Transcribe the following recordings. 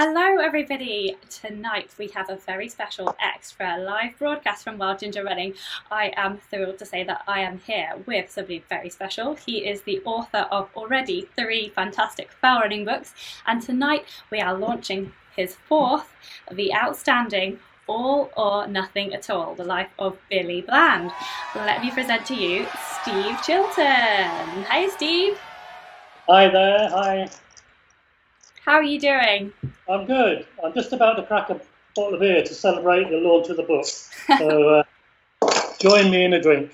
Hello, everybody. Tonight we have a very special extra live broadcast from Wild Ginger Running. I am thrilled to say that I am here with somebody very special. He is the author of already three fantastic fell running books, and tonight we are launching his fourth, the outstanding all or Nothing at All The Life of Billy Bland. Let me present to you Steve Chilton. Hi, Steve. Hi there. Hi. How are you doing? I'm good. I'm just about to crack a bottle of beer to celebrate the launch of the book. So uh, join me in a drink.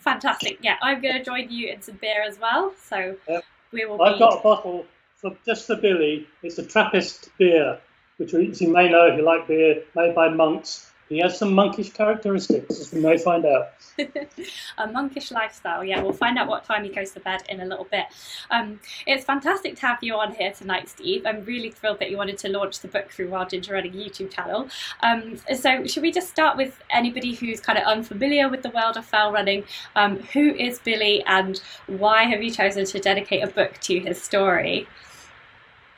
Fantastic. Yeah, I'm going to join you in some beer as well. So yep. we will. I've be... got a bottle for just for Billy. It's a Trappist beer, which you may know if you like beer, made by monks he has some monkish characteristics, as we may find out. a monkish lifestyle, yeah. We'll find out what time he goes to bed in a little bit. Um, it's fantastic to have you on here tonight, Steve. I'm really thrilled that you wanted to launch the book through Wild Ginger Running YouTube channel. Um, so, should we just start with anybody who's kind of unfamiliar with the world of fell running? Um, who is Billy, and why have you chosen to dedicate a book to his story?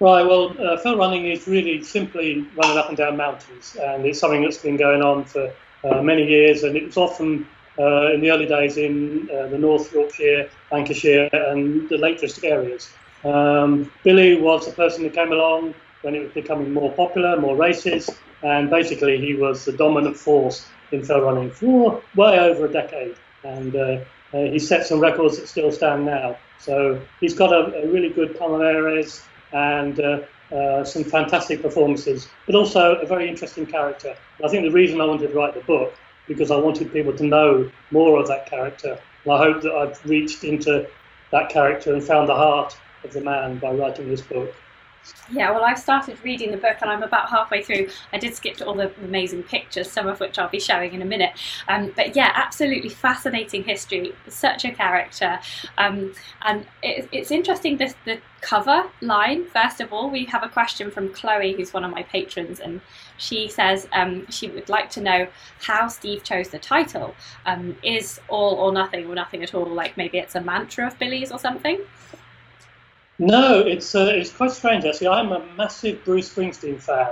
Right, well, uh, fell running is really simply running up and down mountains, and it's something that's been going on for uh, many years, and it was often uh, in the early days in uh, the North Yorkshire, Lancashire, and the Lake District areas. Um, Billy was the person who came along when it was becoming more popular, more races, and basically he was the dominant force in fell running for way over a decade, and uh, uh, he set some records that still stand now. So he's got a, a really good palmares and uh, uh, some fantastic performances, but also a very interesting character. I think the reason I wanted to write the book because I wanted people to know more of that character. And I hope that I've reached into that character and found the heart of the man by writing this book. Yeah, well, I've started reading the book and I'm about halfway through. I did skip to all the amazing pictures, some of which I'll be showing in a minute. Um, but yeah, absolutely fascinating history, such a character. Um, and it, it's interesting this the cover line. First of all, we have a question from Chloe, who's one of my patrons, and she says um, she would like to know how Steve chose the title. Um, is all or nothing or nothing at all like maybe it's a mantra of Billy's or something? No, it's uh, it's quite strange actually. I'm a massive Bruce Springsteen fan,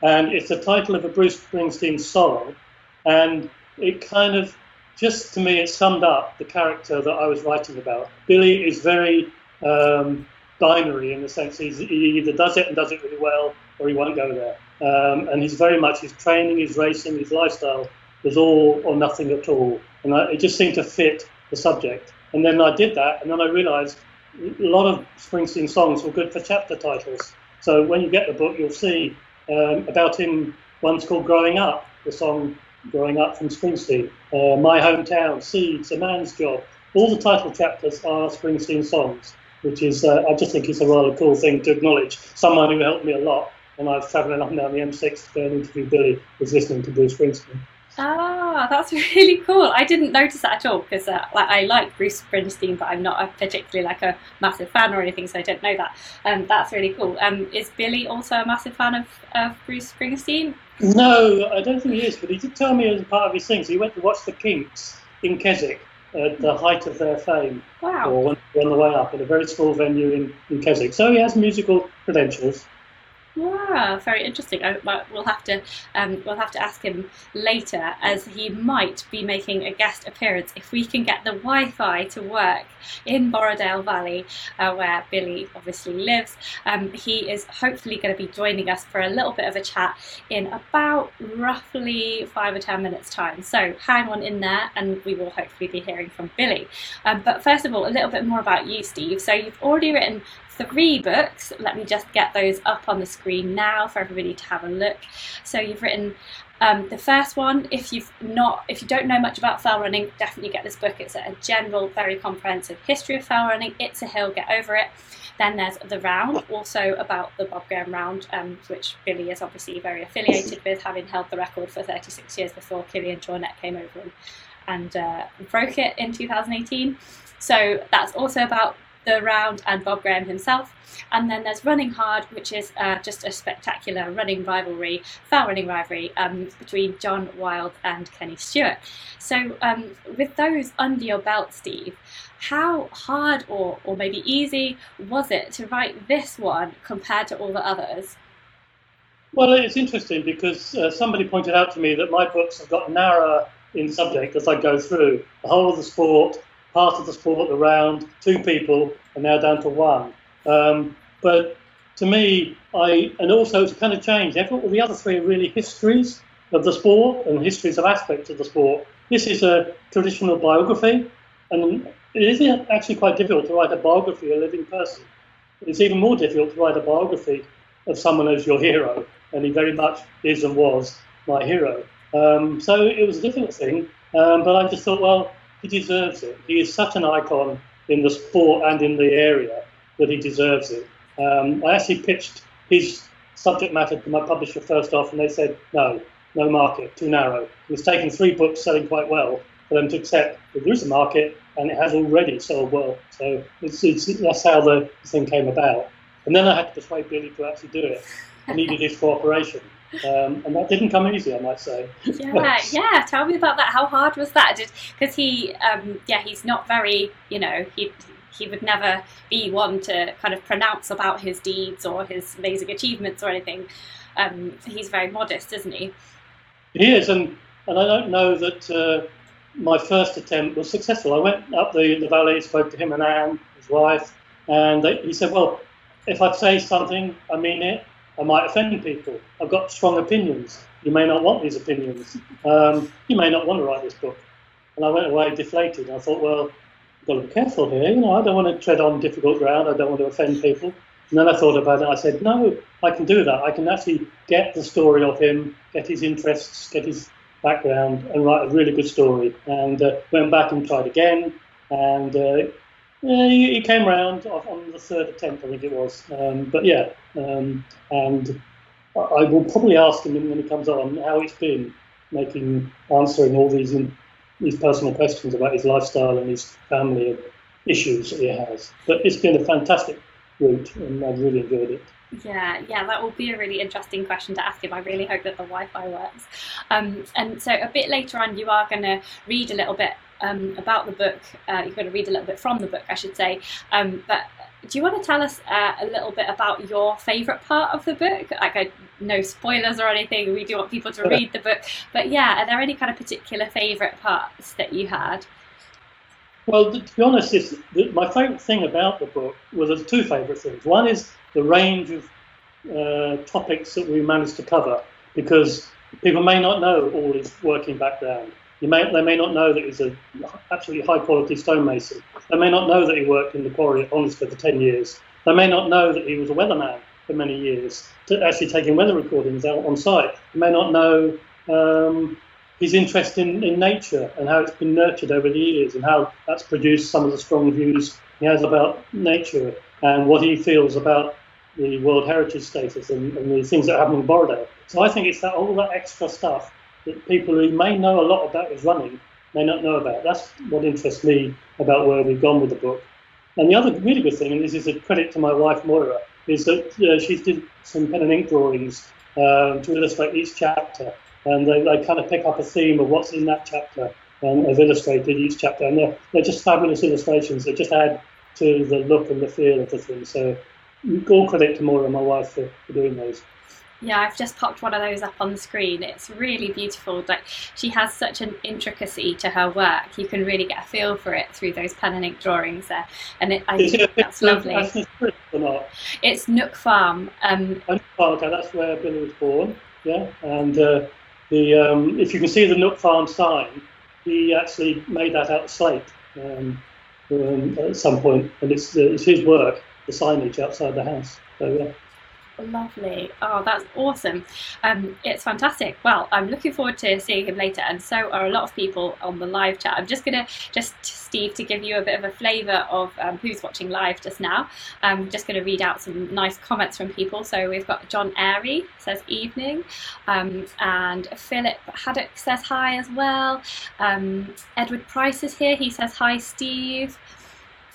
and it's the title of a Bruce Springsteen song, and it kind of just to me it summed up the character that I was writing about. Billy is very um, binary in the sense he either does it and does it really well, or he won't go there. Um, and he's very much his training, his racing, his lifestyle was all or nothing at all, and I, it just seemed to fit the subject. And then I did that, and then I realised a lot of Springsteen songs were good for chapter titles. So when you get the book, you'll see um, about him. One's called "Growing Up," the song "Growing Up" from Springsteen. Uh, "My Hometown," "Seeds," "A Man's Job." All the title chapters are Springsteen songs, which is uh, I just think it's a rather cool thing to acknowledge. Someone who helped me a lot when I was travelling up and down the M6 to go and interview Billy was listening to Bruce Springsteen. Ah, that's really cool. I didn't notice that at all because uh, like, I like Bruce Springsteen, but I'm not a particularly like a massive fan or anything, so I don't know that. Um, that's really cool. Um, is Billy also a massive fan of, of Bruce Springsteen? No, I don't think he is, but he did tell me as part of his things. He went to watch the Kinks in Keswick at the height of their fame. Wow. Or on the way up at a very small venue in, in Keswick. So he has musical credentials. Yeah, very interesting. I, we'll have to um, we'll have to ask him later, as he might be making a guest appearance if we can get the Wi-Fi to work in Borrowdale Valley, uh, where Billy obviously lives. Um, he is hopefully going to be joining us for a little bit of a chat in about roughly five or ten minutes time. So hang on in there, and we will hopefully be hearing from Billy. Um, but first of all, a little bit more about you, Steve. So you've already written three books. Let me just get those up on the screen now for everybody to have a look. So you've written um, the first one, if you've not, if you don't know much about fell running, definitely get this book. It's a general, very comprehensive history of fell running. It's a hill, get over it. Then there's the round, also about the Bob Graham round, um, which Billy is obviously very affiliated with, having held the record for 36 years before Kilian Jornet came over and, and uh, broke it in 2018. So that's also about the round and Bob Graham himself. And then there's Running Hard, which is uh, just a spectacular running rivalry, fell running rivalry um, between John Wild and Kenny Stuart. So, um, with those under your belt, Steve, how hard or, or maybe easy was it to write this one compared to all the others? Well, it's interesting because uh, somebody pointed out to me that my books have got narrower in subject as I go through the whole of the sport, part of the sport, around two people, and now down to one. Um, but to me, I and also it's kind of changed. Every, the other three are really histories of the sport and histories of aspects of the sport. This is a traditional biography, and it is actually quite difficult to write a biography of a living person. It's even more difficult to write a biography of someone as your hero, and he very much is and was my hero. Um, so it was a difficult thing, um, but I just thought, well, he deserves it. He is such an icon in the sport and in the area that he deserves it. Um, I actually pitched his subject matter to my publisher first off, and they said, no, no market, too narrow. It was taking three books selling quite well for them to accept that there is a market, and it has already sold well. So it's, it's, that's how the thing came about. And then I had to persuade Billy to actually do it. I needed his cooperation. Um, and that didn't come easy, I might say. Yeah, yeah. Tell me about that. How hard was that? Because he, um, yeah, he's not very, you know, he he would never be one to kind of pronounce about his deeds or his amazing achievements or anything. Um, he's very modest, isn't he? He is, and and I don't know that uh, my first attempt was successful. I went up the, the valley, spoke to him and Anne, his wife, and they, he said, "Well, if I say something, I mean it. I might offend people. I've got strong opinions. You may not want these opinions. Um, you may not want to write this book. And I went away deflated. I thought, well, I've got to be careful here. You know, I don't want to tread on difficult ground. I don't want to offend people. And then I thought about it. I said, no, I can do that. I can actually get the story of him, get his interests, get his background, and write a really good story. And uh, went back and tried again. And uh, yeah, he, he came round on the third attempt, I think it was. Um, but yeah, um, and I will probably ask him when he comes on how it's been making answering all these in, these personal questions about his lifestyle and his family and issues that he has. But it's been a fantastic route, and I've really enjoyed it. Yeah, yeah, that will be a really interesting question to ask him. I really hope that the Wi-Fi works. Um, and so a bit later on, you are going to read a little bit um, about the book. Uh, you're going to read a little bit from the book, I should say. Um, but do you want to tell us uh, a little bit about your favourite part of the book? Like, I, no spoilers or anything. We do want people to read the book. But yeah, are there any kind of particular favourite parts that you had? Well, to be honest, my favourite thing about the book well, there's two favourite things. One is the range of uh, topics that we managed to cover, because people may not know all his working background. May, they may not know that he's an absolutely high quality stonemason. They may not know that he worked in the quarry at Honister for 10 years. They may not know that he was a weatherman for many years, actually taking weather recordings out on site. They may not know um, his interest in, in nature and how it's been nurtured over the years and how that's produced some of the strong views he has about nature and what he feels about the World Heritage status and, and the things that happen in Borrowdale. So I think it's that all that extra stuff that people who may know a lot about his running may not know about. That's what interests me about where we've gone with the book. And the other really good thing, and this is a credit to my wife Moira, is that uh, she did some pen and ink drawings um, to illustrate each chapter, and they, they kind of pick up a theme of what's in that chapter and have illustrated each chapter, and they're, they're just fabulous illustrations. They just add to the look and the feel of the thing. So all credit to Moira, my wife, for, for doing those. Yeah, I've just popped one of those up on the screen. It's really beautiful. Like she has such an intricacy to her work. You can really get a feel for it through those pen and ink drawings there, and it, I Is think it that's lovely. It's Nook Farm. Um, Nook Farm. Okay, that's where Billy was born. Yeah, and uh, the um, if you can see the Nook Farm sign, he actually made that out of slate um, um at some point, and it's, uh, it's his work, the signage outside the house. So yeah. Lovely. Oh, that's awesome. Um, it's fantastic. Well, I'm looking forward to seeing him later, and so are a lot of people on the live chat. I'm just going to, just Steve, to give you a bit of a flavour of um, who's watching live just now. I'm just going to read out some nice comments from people. So we've got John Airy says evening, um, and Philip Haddock says hi as well. Um, Edward Price is here. He says hi, Steve.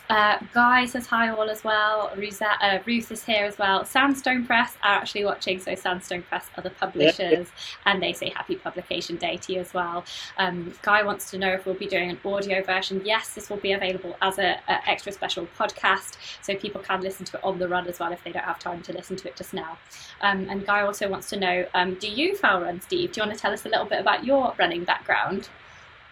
Uh, Guy says hi all as well. Ruth, uh, Ruth is here as well. Sandstone Press are actually watching, so Sandstone Press are the publishers, and they say happy publication day to you as well. Um, Guy wants to know if we'll be doing an audio version. Yes, this will be available as an extra special podcast, so people can listen to it on the run as well if they don't have time to listen to it just now. Um, and Guy also wants to know, um, do you fell run, Steve? Do you want to tell us a little bit about your running background?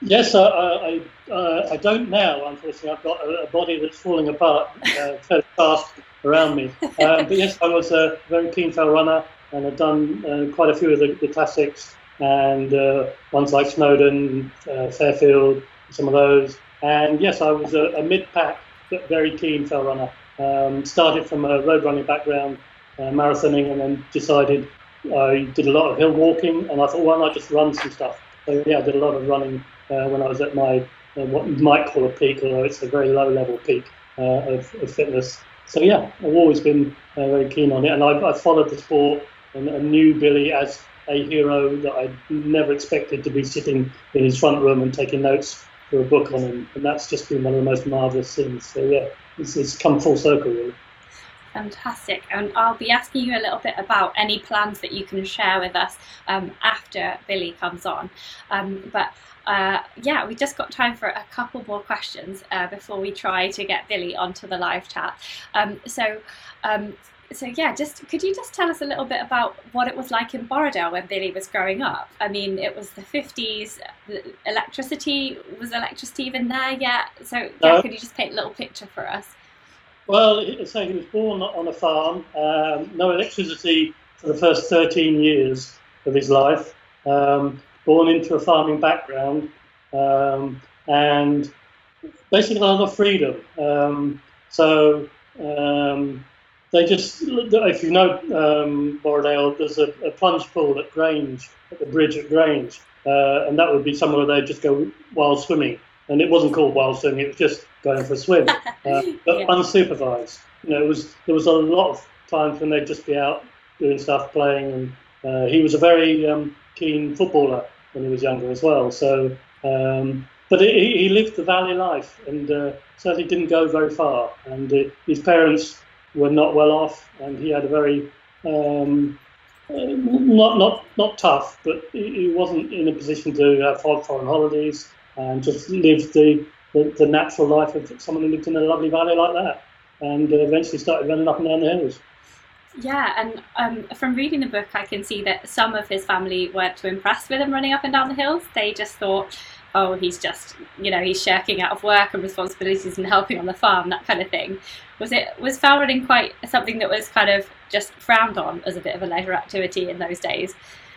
Yes, I, I, uh, I don't now, unfortunately. I've got a, a body that's falling apart uh, fairly fast around me. Um, but yes, I was a very keen trail runner and I've done uh, quite a few of the, the classics and uh, ones like Snowdon, uh, Fairfield, some of those. And yes, I was a, a mid-pack, but very keen trail runner. Um, started from a road running background, uh, marathoning, and then decided I did a lot of hill walking, and I thought, why not just run some stuff? So yeah, I did a lot of running uh, when I was at my uh, what you might call a peak, although it's a very low level peak uh, of, of, fitness. So yeah, I've always been uh, very keen on it, and I've, I've followed the sport and, and, knew Billy as a hero that I never expected to be sitting in his front room and taking notes for a book on him, and that's just been one of the most marvellous things. So yeah, it's, it's come full circle really. Fantastic. And I'll be asking you a little bit about any plans that you can share with us um, after Billy comes on. Um, but uh, yeah, we just got time for a couple more questions uh, before we try to get Billy onto the live chat. Um, so, um, so yeah, just could you just tell us a little bit about what it was like in Borrowdale when Billy was growing up? I mean, it was the fifties. Electricity was electricity even there yet? So yeah, uh, could you just paint a little picture for us? Well, so he was born on a farm. Um, no electricity for the first thirteen years of his life. Um, born into a farming background, um, and basically a lot of freedom. Um, so um, they just, if you know um, Borrowdale, there's a, a, plunge pool at Grange, at the bridge at Grange, uh, and that would be somewhere they'd just go wild swimming. And it wasn't called wild swimming; it was just going for a swim, uh, but yeah. unsupervised. You know, it was there was a lot of times when they'd just be out doing stuff, playing, and uh, he was a very um, keen footballer when he was younger as well. So, um, but he, he, lived the valley life and uh, certainly didn't go very far. And uh, his parents were not well off, and he had a very um, uh, not not not tough, but he wasn't in a position to have foreign holidays and just live the, the, the natural life of someone who lived in a lovely valley like that, and uh, eventually started running up and down the hills. Yeah, and um, from reading the book, I can see that some of his family weren't too impressed with him running up and down the hills. They just thought, oh, he's just, you know, he's shirking out of work and responsibilities and helping on the farm, that kind of thing. Was it was fell running quite something that was kind of just frowned on as a bit of a leisure activity in those days?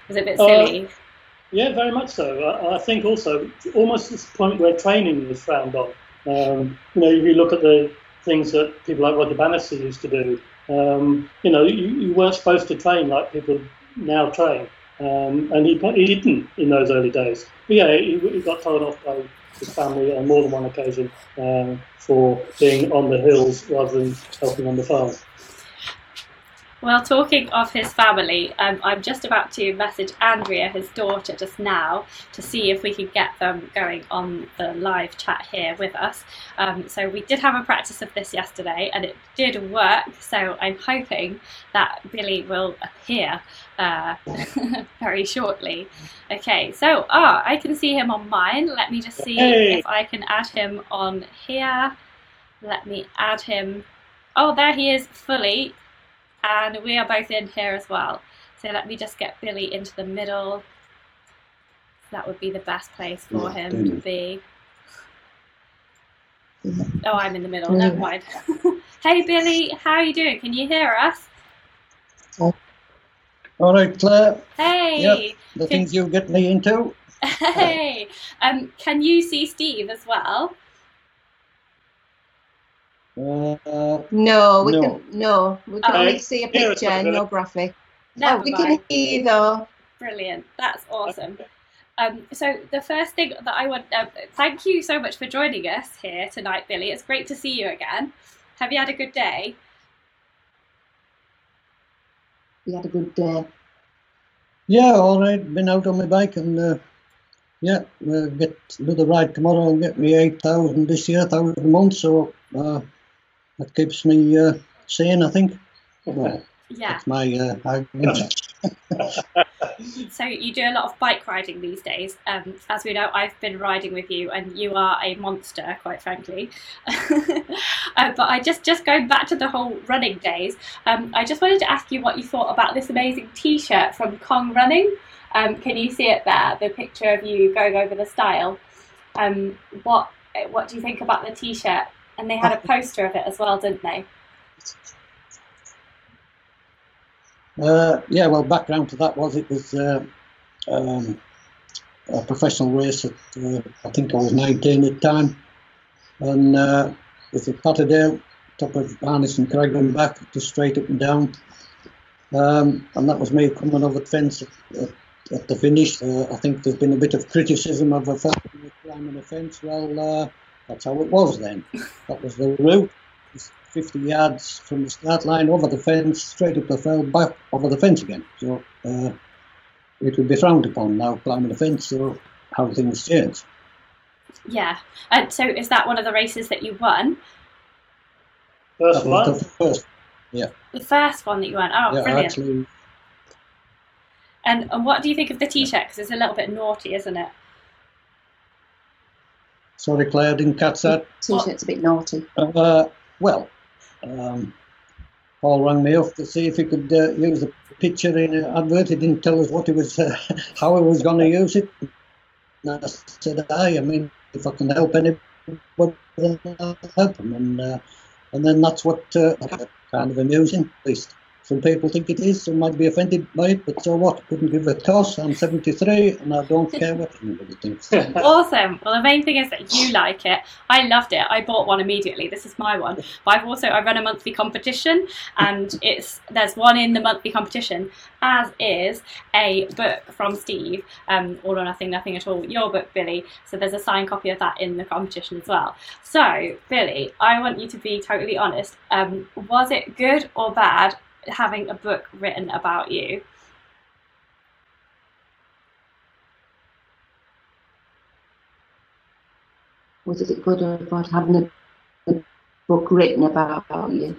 Was it a bit uh, silly? Uh, yeah, very much so. I, I, think also almost this point where training was frowned on. Um, you know, if you look at the things that people like Roger Bannister used to do, um, you know, you, you, weren't supposed to train like people now train, um, and he, he didn't in those early days. But yeah, he, he got told off by his family on more than one occasion um, for being on the hills rather than helping on the farm. Well, talking of his family, um, I'm just about to message Andrea, his daughter, just now to see if we can get them going on the live chat here with us. Um, so we did have a practice of this yesterday and it did work. So I'm hoping that Billy will appear uh, very shortly. Okay, so ah, I can see him on mine. Let me just see hey. if I can add him on here. Let me add him. Oh, there he is fully and we are both in here as well. So let me just get Billy into the middle. That would be the best place for him to be. Oh, I'm in the middle. Never mind. hey, Billy, how are you doing? Can you hear us? Oh. All right, Claire. Hey. Yep, the things you get me into. Hey. Um, can you see Steve as well? Uh, no, we no. can no. We can oh. only see a picture, no graphic. Never oh, we can hear though. Brilliant. That's awesome. Um, so the first thing that I want, uh, thank you so much for joining us here tonight, Billy. It's great to see you again. Have you had a good day? We had a good day. Yeah, all right. Been out on my bike and uh, Yeah, we'll get another ride tomorrow and get me 8,000 this year, 1,000 a month, so uh, that keeps me uh, sane, I think. Well, yeah. That's my uh, argument. so you do a lot of bike riding these days. Um, as we know, I've been riding with you, and you are a monster, quite frankly. uh, but I just just going back to the whole running days. Um, I just wanted to ask you what you thought about this amazing T-shirt from Kong Running. Um, can you see it there? The picture of you going over the stile. Um, what what do you think about the T-shirt? And they had a poster of it as well, didn't they? Uh, yeah, well, background to that was it was uh, um, a professional race. At, uh, I think I was 19 at the time, and uh, it's a Patterdale, top of Crag and back, just straight up and down. Um, and that was me coming over the fence at, at, at the finish. Uh, I think there's been a bit of criticism of a climbing the fence. Well, uh, that's how it was then. That was the route. 50 yards from the start line over the fence, straight up the field, back over the fence again. So uh, it would be frowned upon now climbing the fence, so how things change. Yeah. And so is that one of the races that you won? First one? The first, yeah. The first one that you won? Oh, yeah, brilliant. Actually, and, and what do you think of the t-shirt? Because it's a little bit naughty, isn't it? Sorry, Claire, I didn't catch that. T-shirt's a bit naughty. Uh, well, um, Paul rang me up to see if he could uh, use the picture in an advert. He didn't tell us what he was, uh, how he was going to use it. And I said, "I, I mean, if I can help anybody, then I'll help them." And uh, and then that's what uh, kind of amusing, at least. Some people think it is, some might be offended by it, but so what? Couldn't give a toss. I'm 73 and I don't care what anybody thinks. awesome. Well, the main thing is that you like it. I loved it. I bought one immediately. This is my one. But I've also I run a monthly competition, and it's there's one in the monthly competition, as is a book from Steve, um, All or Nothing, Nothing at All, your book, Billy. So there's a signed copy of that in the competition as well. So, Billy, I want you to be totally honest. Um, was it good or bad having a book written about you? Was it good or bad having a, a book written about, about you?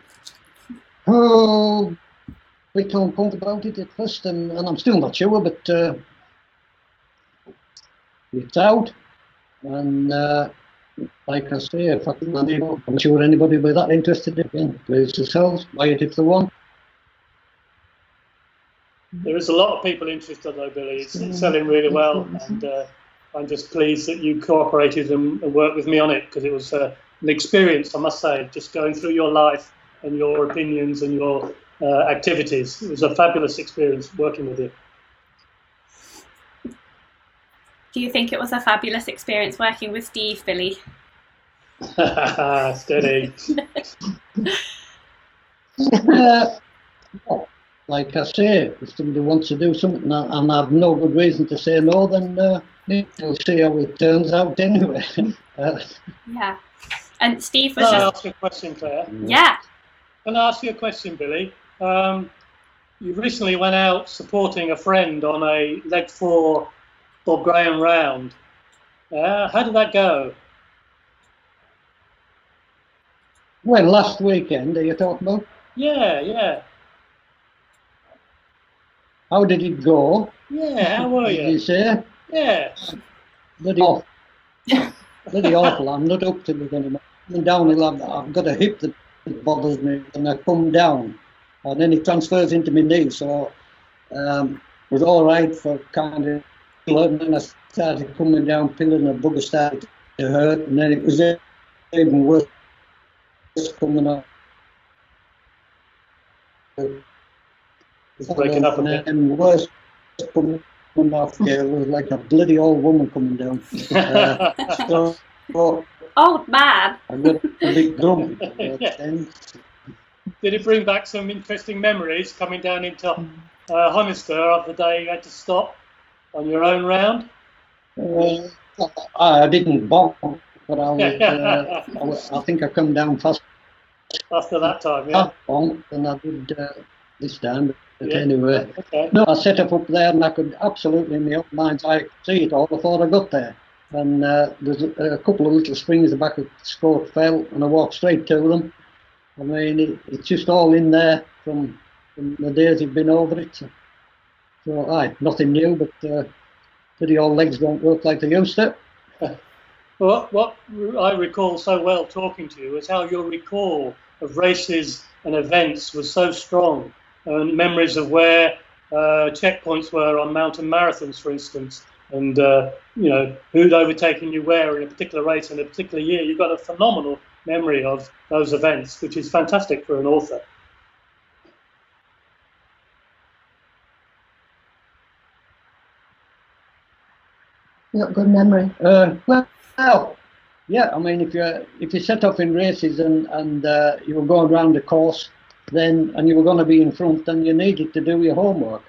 Oh, we can't think about it at first, and, and I'm still not sure, but uh, it's out. And uh, like I say, if I can, I'm sure anybody will be that interested in, it, please yourselves, buy it if they want. There is a lot of people interested, though, Billy. It's, it's selling really well, and uh, I'm just pleased that you cooperated and, and worked with me on it because it was uh, an experience, I must say, just going through your life and your opinions and your uh, activities. It was a fabulous experience working with you. Do you think it was a fabulous experience working with Steve, Billy? Steady. uh, like I say, if somebody wants to do something and I have no good reason to say no, then uh, we'll see how it turns out anyway. uh, yeah. And Steve was Can just... I ask you a question, Claire? Yeah. Can I ask you a question, Billy? Um, you recently went out supporting a friend on a leg four Bob Graham round. Uh, how did that go? Well, last weekend, are you talking about? Yeah, yeah. How did it go? Yeah, how were you? Did you say? Yeah. Bloody awful. Bloody awful. I'm not up to it anymore. Coming downhill, I've, I've got a hip that bothers me, and I come down, and then it transfers into my knee. So um, it was all right for kind of, and then I started coming down, pilling, and the bugger started to hurt, and then it was even worse coming up. It's breaking up a bit. And worse coming off here was like a bloody old woman coming down. Uh, so, so, old man. I got a big grumpy. Did it bring back some interesting memories coming down into uh, Honister of the day you had to stop on your own round? Uh, I didn't bonk, but I, was, uh, I, I, think I come down fast. After that time, yeah. Bonk, and I did uh, this time. But yeah. anyway, okay. no, I set up up there and I could absolutely, in my own mind's eye, see it all before I got there. And uh, there's a, a, couple of little springs the back of Scoat Fell, and I walked straight to them. I mean, it, it's just all in there from, from the days you've been over it. So, so aye, nothing new, but uh, the old legs don't work like they used to. Well, what I recall so well talking to you is how your recall of races and events was so strong, and memories of where uh, checkpoints were on mountain marathons, for instance, and uh, you know who'd overtaken you where in a particular race in a particular year. You've got a phenomenal memory of those events, which is fantastic for an author. Not good memory. Uh, well, well, yeah. I mean, if you if you set off in races and and uh, you were going around the course, then and you were going to be in front, then you needed to do your homework.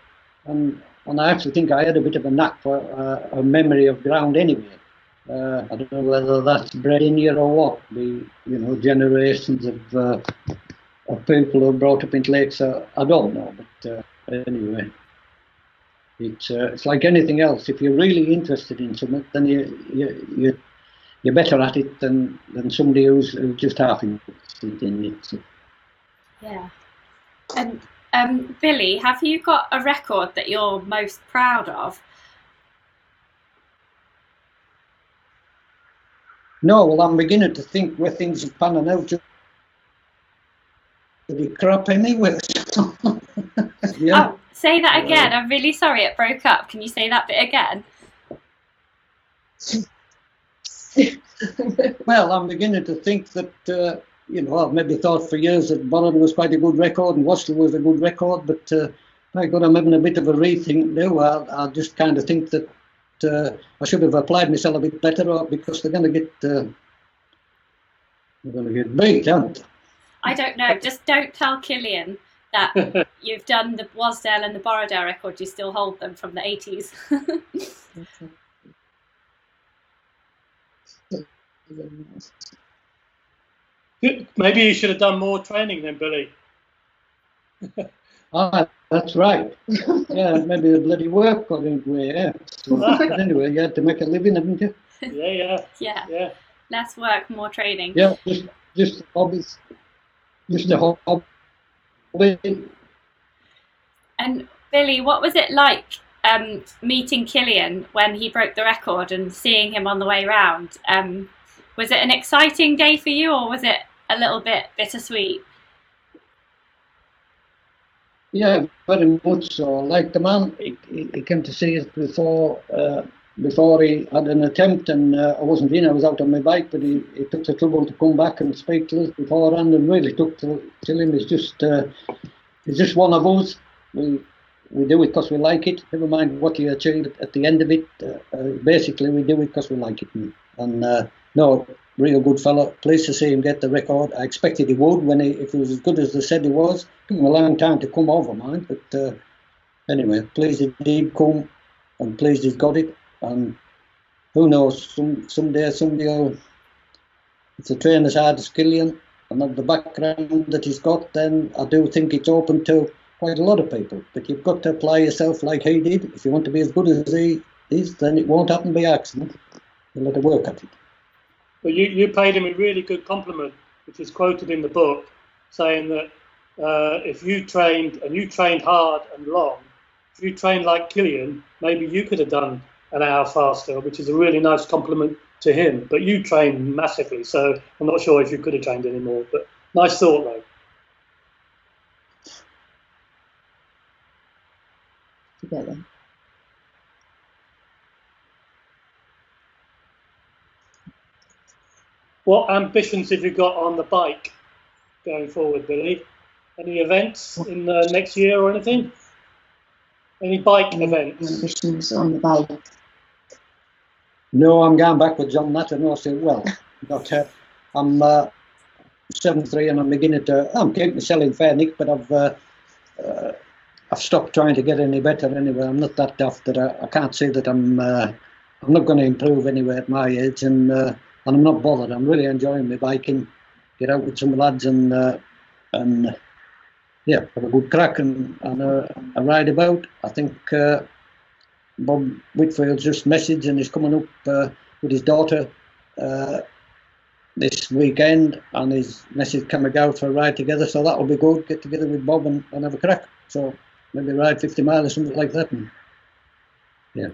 And and I actually think I had a bit of a knack for uh, a memory of ground anyway. Uh, I don't know whether that's bred in you or what. The you know generations of uh, of people who are brought up in lakes. Uh, I don't know, but uh, anyway, it's uh, it's like anything else. If you're really interested in something, then you you, you you're better at it than, than somebody who's, who's just half interested in it. So. Yeah. And um, Billy, have you got a record that you're most proud of? No, well, I'm beginning to think where things are panning out to be crap anyway. yeah. Oh, say that again. I'm really sorry it broke up. Can you say that bit again? well, I'm beginning to think that, uh, you know, I've maybe thought for years that Borrowdale was quite a good record and Wasdale was a good record, but uh, by God, I'm having a bit of a rethink now. I, I just kind of think that uh, I should have applied myself a bit better uh, because they're going to get, uh, they're going to get beat, aren't they? I don't know. Just don't tell Kilian that you've done the Wasdale and the Borrowdale record. You still hold them from the 80s. Maybe you should have done more training then, Billy. ah, that's right. yeah, maybe the bloody work got into it, yeah. So, anyway, you had to make a living, haven't you? Yeah, yeah. Yeah. Yeah. Less work, more training. Yeah, just, just hobbies. Just a hobby. And Billy, what was it like um, meeting Kilian when he broke the record and seeing him on the way round? Um, was it an exciting day for you, or was it a little bit bittersweet? Yeah, very much so. Like the man, he, he came to see us before uh, before he had an attempt, and uh, I wasn't in. I was out on my bike, but he, he took the trouble to come back and speak to us beforehand, and really took to, to him. He's just uh, he's just one of us. We we do it because we like it. Never mind what you achieve at the end of it. Uh, uh, basically, we do it because we like it, and uh, no, real good fellow. Pleased to see him get the record. I expected he would when he, if he was as good as they said he was. Took him a long time to come over, mind, but uh, anyway, pleased he did come, and pleased he's got it. And who knows, some someday somebody will. If the trainer's hard as Kilian and the background that he's got, then I do think it's open to quite a lot of people. But you've got to apply yourself like he did. If you want to be as good as he is, then it won't happen by accident. You'll have to work at it. But you, you paid him a really good compliment, which is quoted in the book, saying that uh, if you trained and you trained hard and long, if you trained like Kilian, maybe you could have done an hour faster, which is a really nice compliment to him. But you trained massively, so I'm not sure if you could have trained anymore. But nice thought, though. Together. What ambitions have you got on the bike going forward, Billy? Any events in the next year or anything? Any bike Any events? Ambitions on the bike? No, I'm going back with John Natter. No, I said, well, but uh, I'm uh, 73 and I'm beginning to, I'm keeping selling fair, Nick, but I've uh, uh, I've stopped trying to get any better anyway. I'm not that daft that I, I can't say that I'm uh, I'm not going to improve anyway at my age, and uh, and I'm not bothered. I'm really enjoying my biking. Get out with some lads and uh, and yeah, have a good crack and, and a, a ride about. I think uh, Bob Whitfield just messaged and he's coming up uh, with his daughter uh, this weekend and his message coming out for a ride together. So that'll be good. Get together with Bob and, and have a crack. So maybe ride 50 miles or something like that. And, yeah.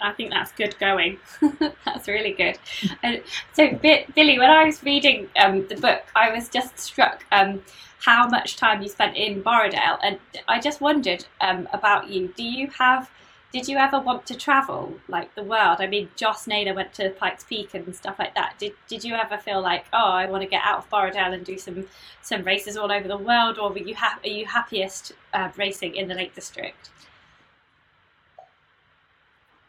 I think that's good going. that's really good. And so, Billy, when I was reading um, the book, I was just struck um, how much time you spent in Borrowdale, and I just wondered um, about you. Do you have? Did you ever want to travel like the world? I mean, Joss Naylor went to Pikes Peak and stuff like that. Did Did you ever feel like, oh, I want to get out of Borrowdale and do some some races all over the world, or were you ha- are you happiest uh, racing in the Lake District?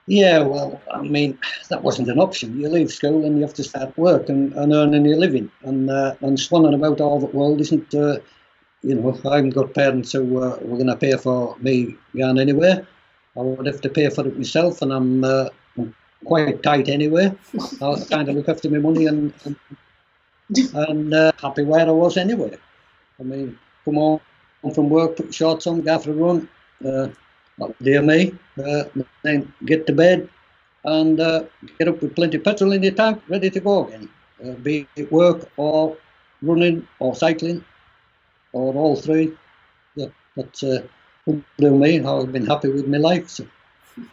Yeah, well, I mean, that wasn't an option. You leave school and you have to start work and, and earning your living. And uh, and swanning about all the world isn't, uh, you know, I haven't got parents who uh, were going to pay for me going anywhere. I would have to pay for it myself, and I'm, uh, I'm quite tight anyway. I kind of look after my money and and, and uh, happy where I was anyway. I mean, come home from work, put shorts on, go for a run. Dear me, uh, then get to bed and uh, get up with plenty of petrol in your tank, ready to go again. Uh, be it work or running or cycling or all three. Yeah, that's uh, do me. I've been happy with my life. So.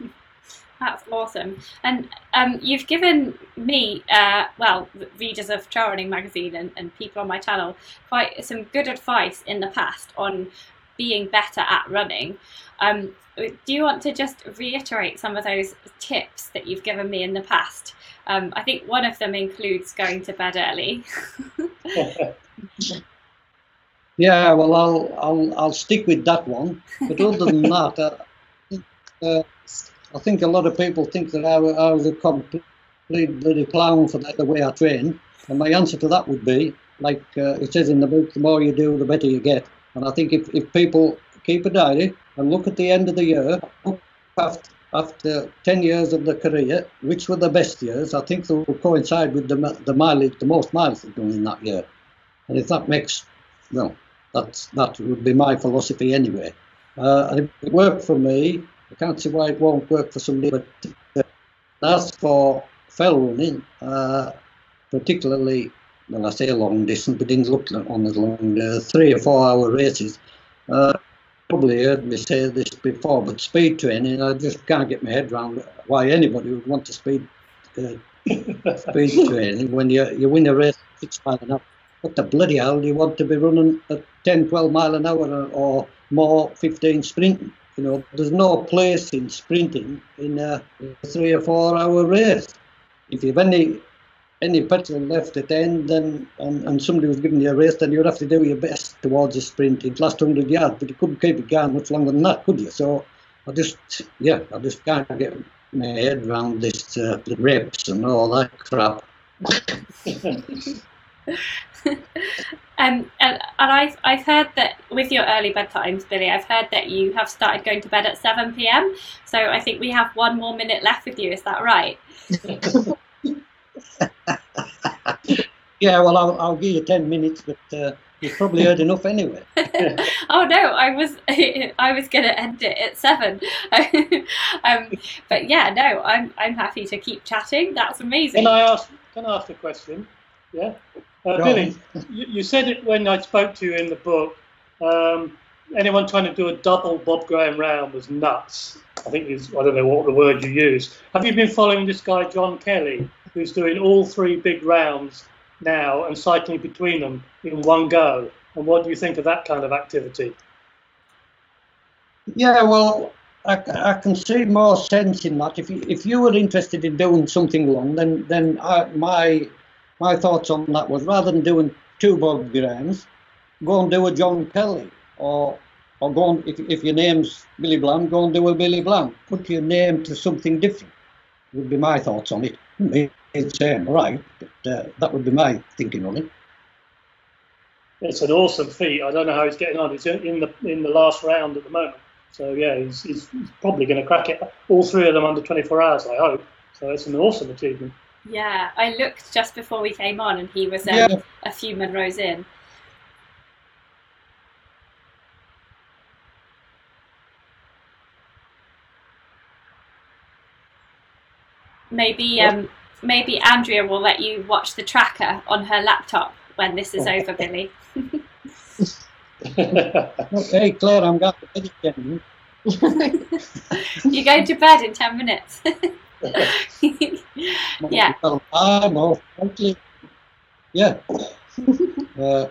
That's awesome. And um, you've given me, uh, well, readers of Trail Running Magazine and, and people on my channel, quite some good advice in the past on being better at running. Um, do you want to just reiterate some of those tips that you've given me in the past? Um, I think one of them includes going to bed early. yeah, well, I'll I'll I'll stick with that one. But other than that, uh, uh, I think a lot of people think that I, I was a complete bloody clown for that, the way I train. And my answer to that would be, like uh, it says in the book, the more you do, the better you get. And I think if, if people keep a diary and look at the end of the year, after, after 10 years of the career, which were the best years, I think they will coincide with the, the mileage, the most miles they've done in that year. And if that makes, well, that's, that would be my philosophy anyway. Uh, and if it worked for me, I can't see why it won't work for somebody, but uh, as for fell running, uh, particularly when I say long distance, but didn't look on the long, uh, three or four hour races. Uh, probably heard me say this before, but speed training, I just can't get my head around why anybody would want to speed uh, speed training when you you win a race six mile an hour. What the bloody hell do you want to be running at 10, 12 mile an hour or more 15 sprinting? You know, there's no place in sprinting in a three or four hour race. If you've any any petrol left at the end then, and, and somebody was giving you a race, then you'd have to do your best towards a sprint in the last 100 yards, but you couldn't keep it going much longer than that, could you? So I just, yeah, I just can't get my head around this, uh, the reps and all that crap. um, and, and I've, I've heard that with your early bedtimes, Billy, I've heard that you have started going to bed at 7 pm. So I think we have one more minute left with you. Is that right? yeah, well, I'll, I'll, give you 10 minutes, but uh, you've probably heard enough anyway. oh, no, I was I was going to end it at 7. um, but yeah, no, I'm, I'm happy to keep chatting. That's amazing. Can I ask, can I ask a question? Yeah? Uh, Billy, you, you, said it when I spoke to you in the book. Um, anyone trying to do a double Bob Graham round was nuts. I think is I don't know what the word you used. Have you been following this guy John Kelly? Who's doing all three big rounds now and cycling between them in one go. And what do you think of that kind of activity? Yeah, well, I, I can see more sense in that. If you, if you were interested in doing something long, then then I, my my thoughts on that was rather than doing two Bob Grahams, go and do a John Kelly, or or go and, if if your name's Billy Bland, go and do a Billy Bland. Put your name to something different. Would be my thoughts on it it's um, right, but uh, that would be my thinking on it. It's an awesome feat. I don't know how he's getting on. He's in the in the last round at the moment. So yeah, he's, he's probably going to crack it. All three of them under 24 hours, I hope. So it's an awesome achievement. Yeah, I looked just before we came on, and he was um, yeah. a few Munros in. Maybe um, maybe Andrea will let you watch the tracker on her laptop when this is over, Billy. okay, Claire, I'm going to bed again. You're going to bed in 10 minutes. yeah. Well, I'm off. Yeah. Uh,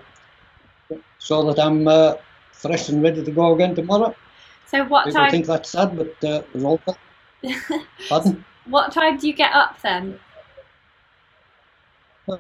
so that I'm uh, fresh and ready to go again tomorrow. So what People time? I think that's sad, but uh, it's all Pardon? What time do you get up then? Uh,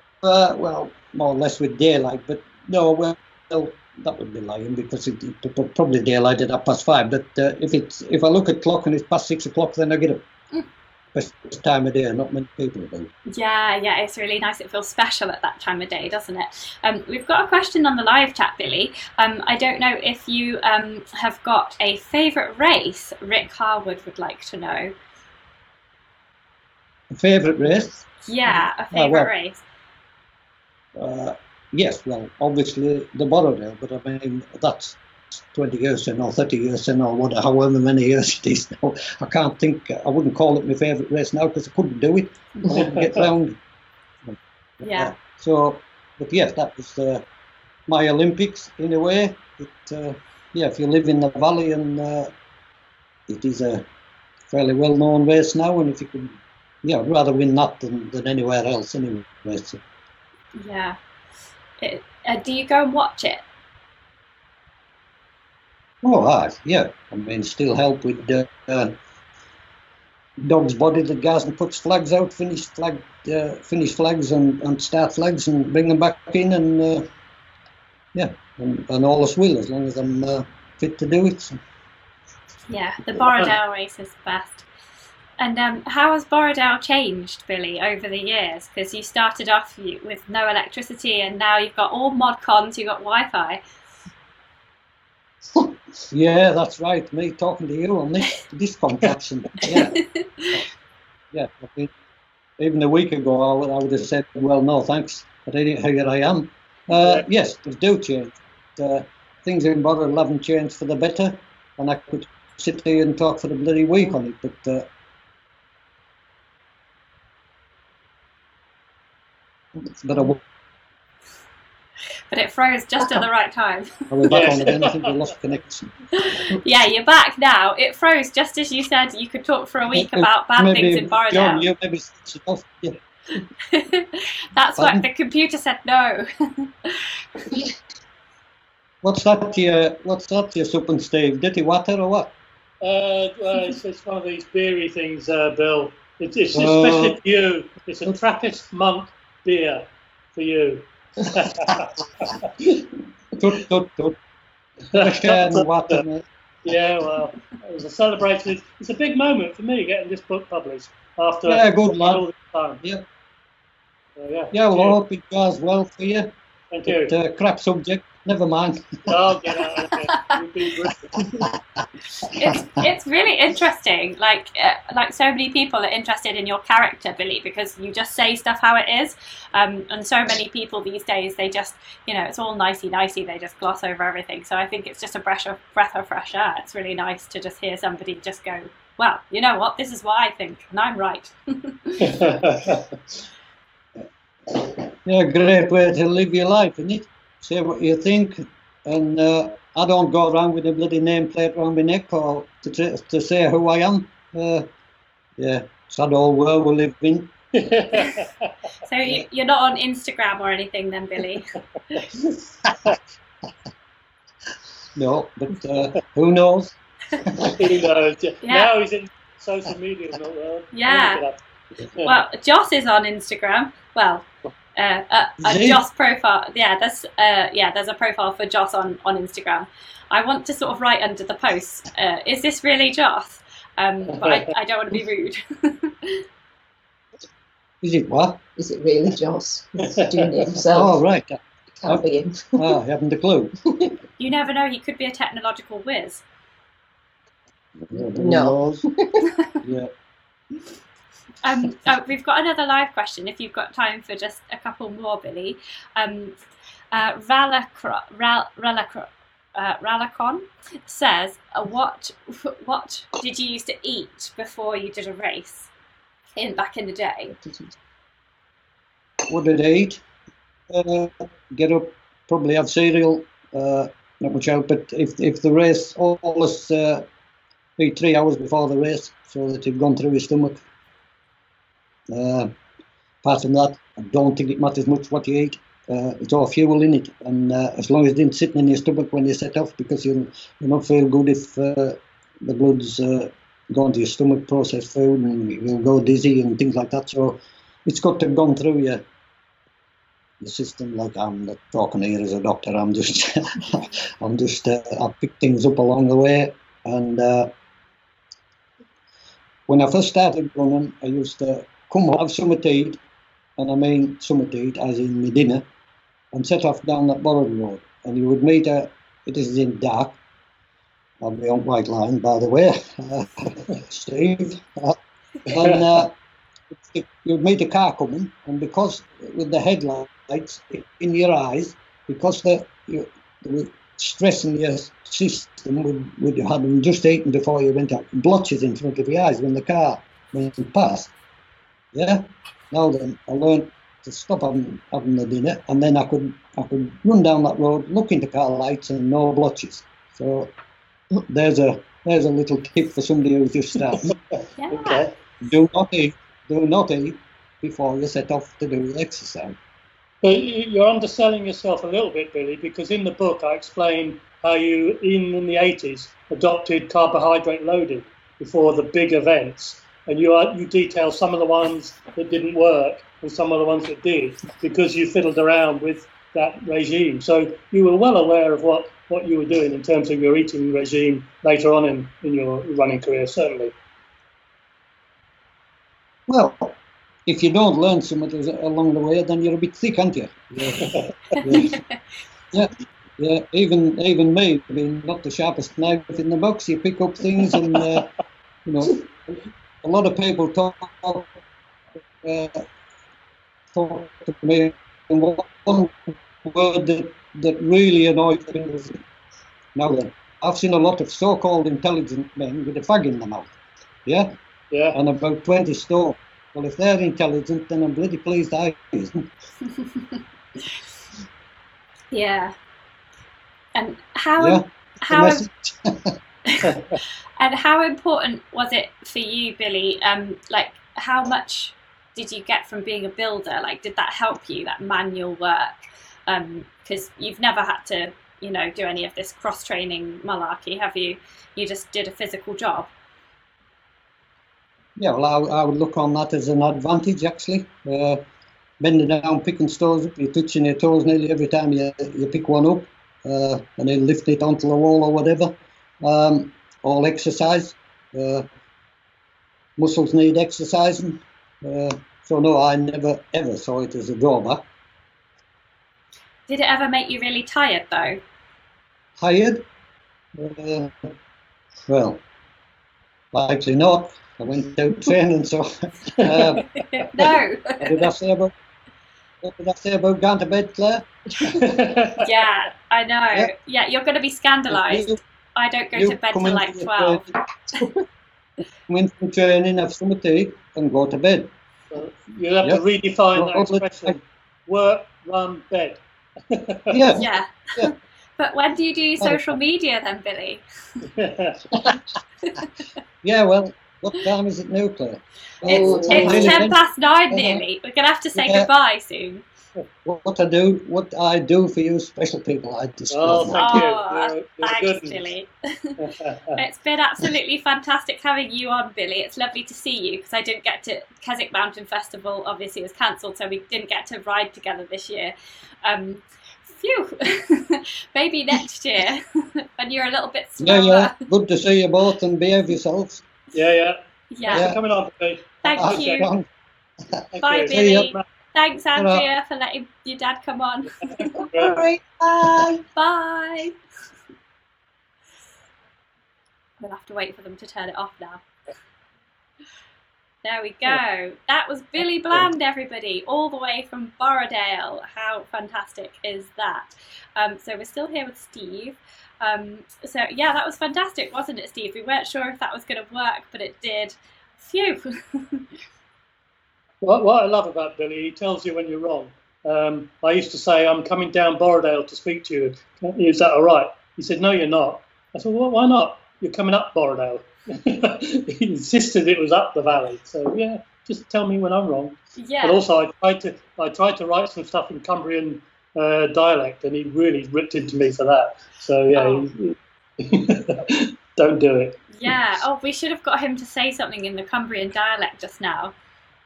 well, more or less with daylight, but no, well, that would be lying because it, it probably daylight at half past five. But uh, if it's if I look at clock and it's past six o'clock, then I get up. Mm. Best time of day, not many people do. Yeah, yeah, it's really nice. It feels special at that time of day, doesn't it? Um, we've got a question on the live chat, Billy. Um, I don't know if you um, have got a favourite race. Rick Harwood would like to know. A favourite race? Yeah, a favourite oh, well, race. Uh, yes, well, obviously the Borrowdale, but I mean, that's 20 years in or 30 years in or whatever, however many years it is now. I can't think, I wouldn't call it my favourite race now because I couldn't do it. I didn't get round. Yeah. Uh, so, but yes, that was uh, my Olympics in a way. It, uh, yeah, if you live in the valley and uh, it is a fairly well known race now, and if you could, yeah, I'd rather win that than, than anywhere else anyway. So. Yeah. It, uh, do you go and watch it? Oh, aye, yeah. I mean, still help with uh, dog's body that goes and puts flags out, finish flag, uh, finish flags and, and start flags and bring them back in, and uh, yeah, and, and all is well as long as I'm uh, fit to do it. So. Yeah, the Borrowdale race is the best. And um, how has Borrowdale changed, Billy, over the years? Because you started off with no electricity, and now you've got all mod cons, you've got Wi-Fi. yeah, that's right. Me talking to you on this this contraption. Yeah, yeah. I mean, even a week ago, I would, I would, have said, "Well, no, thanks," but here I am. Uh, yes, they do change. Uh, things in Borrowdale haven't changed for the better, and I could sit here and talk for a bloody week on it, but. Uh, but I but it froze just at the right time. Are we back on again? I think we lost connection. yeah, you're back now. It froze just as you said you could talk for a week about bad maybe, things in Borrowdale. John, you maybe off. Yeah. That's what the computer said no. what's that your what's that your soup and Steve? Dirty water or what? Uh, well, it's, it's one of these beery things, uh, Bill. It's, it's especially uh, for you. It's a Trappist monk beer for you. tut, tut, tut. yeah, well, it was a celebration. It's a big moment for me getting this book published after yeah, good lad. Time. Yeah. So, yeah. Yeah, well, I hope it goes well for you. Thank you. uh, crap subject. Never mind. Oh, get out it's it's really interesting. Like uh, like so many people are interested in your character, Billy, because you just say stuff how it is. Um, and so many people these days, they just you know it's all nicey nicey. They just gloss over everything. So I think it's just a breath of breath of fresh air. It's really nice to just hear somebody just go, well, you know what? This is what I think, and I'm right. yeah, great way to live your life, isn't it? Say what you think, and uh, I don't go around with a bloody nameplate around my neck or to, to say who I am. Uh, yeah, sad old world we live in. so you're not on Instagram or anything then, Billy? no, but uh, who knows? who knows? Yeah. Now he's in social media. Yeah. Well, Joss is on Instagram. Well, uh, a, a Joss profile. Yeah, there's uh, yeah, there's a profile for Joss on on Instagram. I want to sort of write under the post, uh, "Is this really Joss?" Um, but I, I, don't want to be rude. Is it what? Is it really Joss? Doing it himself. Oh right. It can't be him. oh, I haven't a clue. you never know. He could be a technological whiz. No. yeah. Um, oh, we've got another live question. If you've got time for just a couple more, Billy. Um, uh, Ralacron uh, says, uh, "What what did you used to eat before you did a race?" in back in the day? What did I eat? Uh, get up, probably have cereal. Uh, not much out, but if if the race always uh, eat three hours before the race so that you've gone through your stomach. Uh, apart from that, I don't think it matters much what you eat. Uh, it's all fuel in it, and uh, as long as it didn't sit in your stomach when you set off, because you'll, you'll not feel good if uh, the blood's uh, gone to your stomach, processed food, and you'll go dizzy and things like that. So it's got to have gone through your the system. Like I'm not talking here as a doctor. I'm just I'm just uh, I pick things up along the way, and when I first started running, I used to come have summer tea, and I mean tea as in my dinner and set off down that Borrowdale Road. And you would meet a, it is in dark, the on white line, by the way, Steve. And uh, you'd meet a car coming, and because with the headlights in your eyes, because the, you, the stress in your system would have them just eaten before you went out, blotches in front of your eyes when the car went past. Yeah? Now then, I learned to stop having, having the dinner, and then I could I could run down that road, look into car lights, and no blotches. So there's a there's a little tip for somebody who's just starting. yeah. Okay. Do not eat. Do not eat before you set off to do the exercise. But you're underselling yourself a little bit, Billy, because in the book I explain how you, in, in the 80s, adopted carbohydrate loading before the big events and you are, you detail some of the ones that didn't work and some of the ones that did because you fiddled around with that regime. So you were well aware of what, what you were doing in terms of your eating regime later on in, in your running career, certainly. Well, if you don't learn something along the way, then you're a bit thick, aren't you? Yeah, yeah. yeah. yeah. Even even me, I mean, not the sharpest knife in the box. You pick up things, and uh, you know, a lot of people talk, uh, talk to me, and one word that, that really annoys me is now then, I've seen a lot of so-called intelligent men with a fag in their mouth, yeah, yeah, and about twenty stone. Well, if they're intelligent, then I'm bloody pleased I isn't. yeah, and how yeah, how and how important was it for you, Billy? Um, like, how much did you get from being a builder? Like, did that help you, that manual work? Because um, you've never had to, you know, do any of this cross training malarkey, have you? You just did a physical job. Yeah, well, I, I would look on that as an advantage, actually. Uh, bending down, picking stones up, you're touching your toes nearly every time you, you pick one up, uh, and then lifting it onto the wall or whatever um, all exercise. Uh, muscles need exercising. Uh, so no, I never ever saw it as a drawback. Did it ever make you really tired though? Tired? Uh, well, likely not. I went out training, so. Uh, no. what did I say about? What did I say about going to bed, Claire? yeah, I know. Yeah, yeah you're going to be scandalised. I don't go you to bed till like 12. come in from training, have some tea, and go to bed. So you have yep. to redefine that expression. Work, run, bed. yeah. yeah. yeah. But when do you do social media then, Billy? yeah, well, what time is it now, Claire? It's, oh, it's 10 past 9 uh-huh. nearly. We're going to have to say yeah. goodbye soon what I do, what I do for you, special people, I just. Oh, thank you. Oh, thanks, Billy. it's been absolutely fantastic having you on, Billy. It's lovely to see you because I didn't get to Keswick Mountain Festival. Obviously, it was cancelled, so we didn't get to ride together this year. Um, phew, maybe next year when you're a little bit slower. Yeah, yeah. Good to see you both and behave yourselves. Yeah, yeah. Yeah. yeah. coming on, Thank you. Bye, Billy. Thanks, Andrea, for letting your dad come on. Bye. Bye. We'll have to wait for them to turn it off now. There we go. That was Billy Bland, everybody, all the way from Borrowdale. How fantastic is that? Um, so we're still here with Steve. Um, so yeah, that was fantastic, wasn't it, Steve? We weren't sure if that was going to work, but it did. Phew. What, what I love about Billy, he tells you when you're wrong. Um, I used to say, I'm coming down Borrowdale to speak to you. Is that all right? He said, No, you're not. I said, Well, why not? You're coming up Borrowdale. he insisted it was up the valley. So, yeah, just tell me when I'm wrong. Yeah. But also, I tried to I tried to write some stuff in Cumbrian uh, dialect, and he really ripped into me for that. So yeah, oh. he, don't do it. Yeah. Oh, we should have got him to say something in the Cumbrian dialect just now.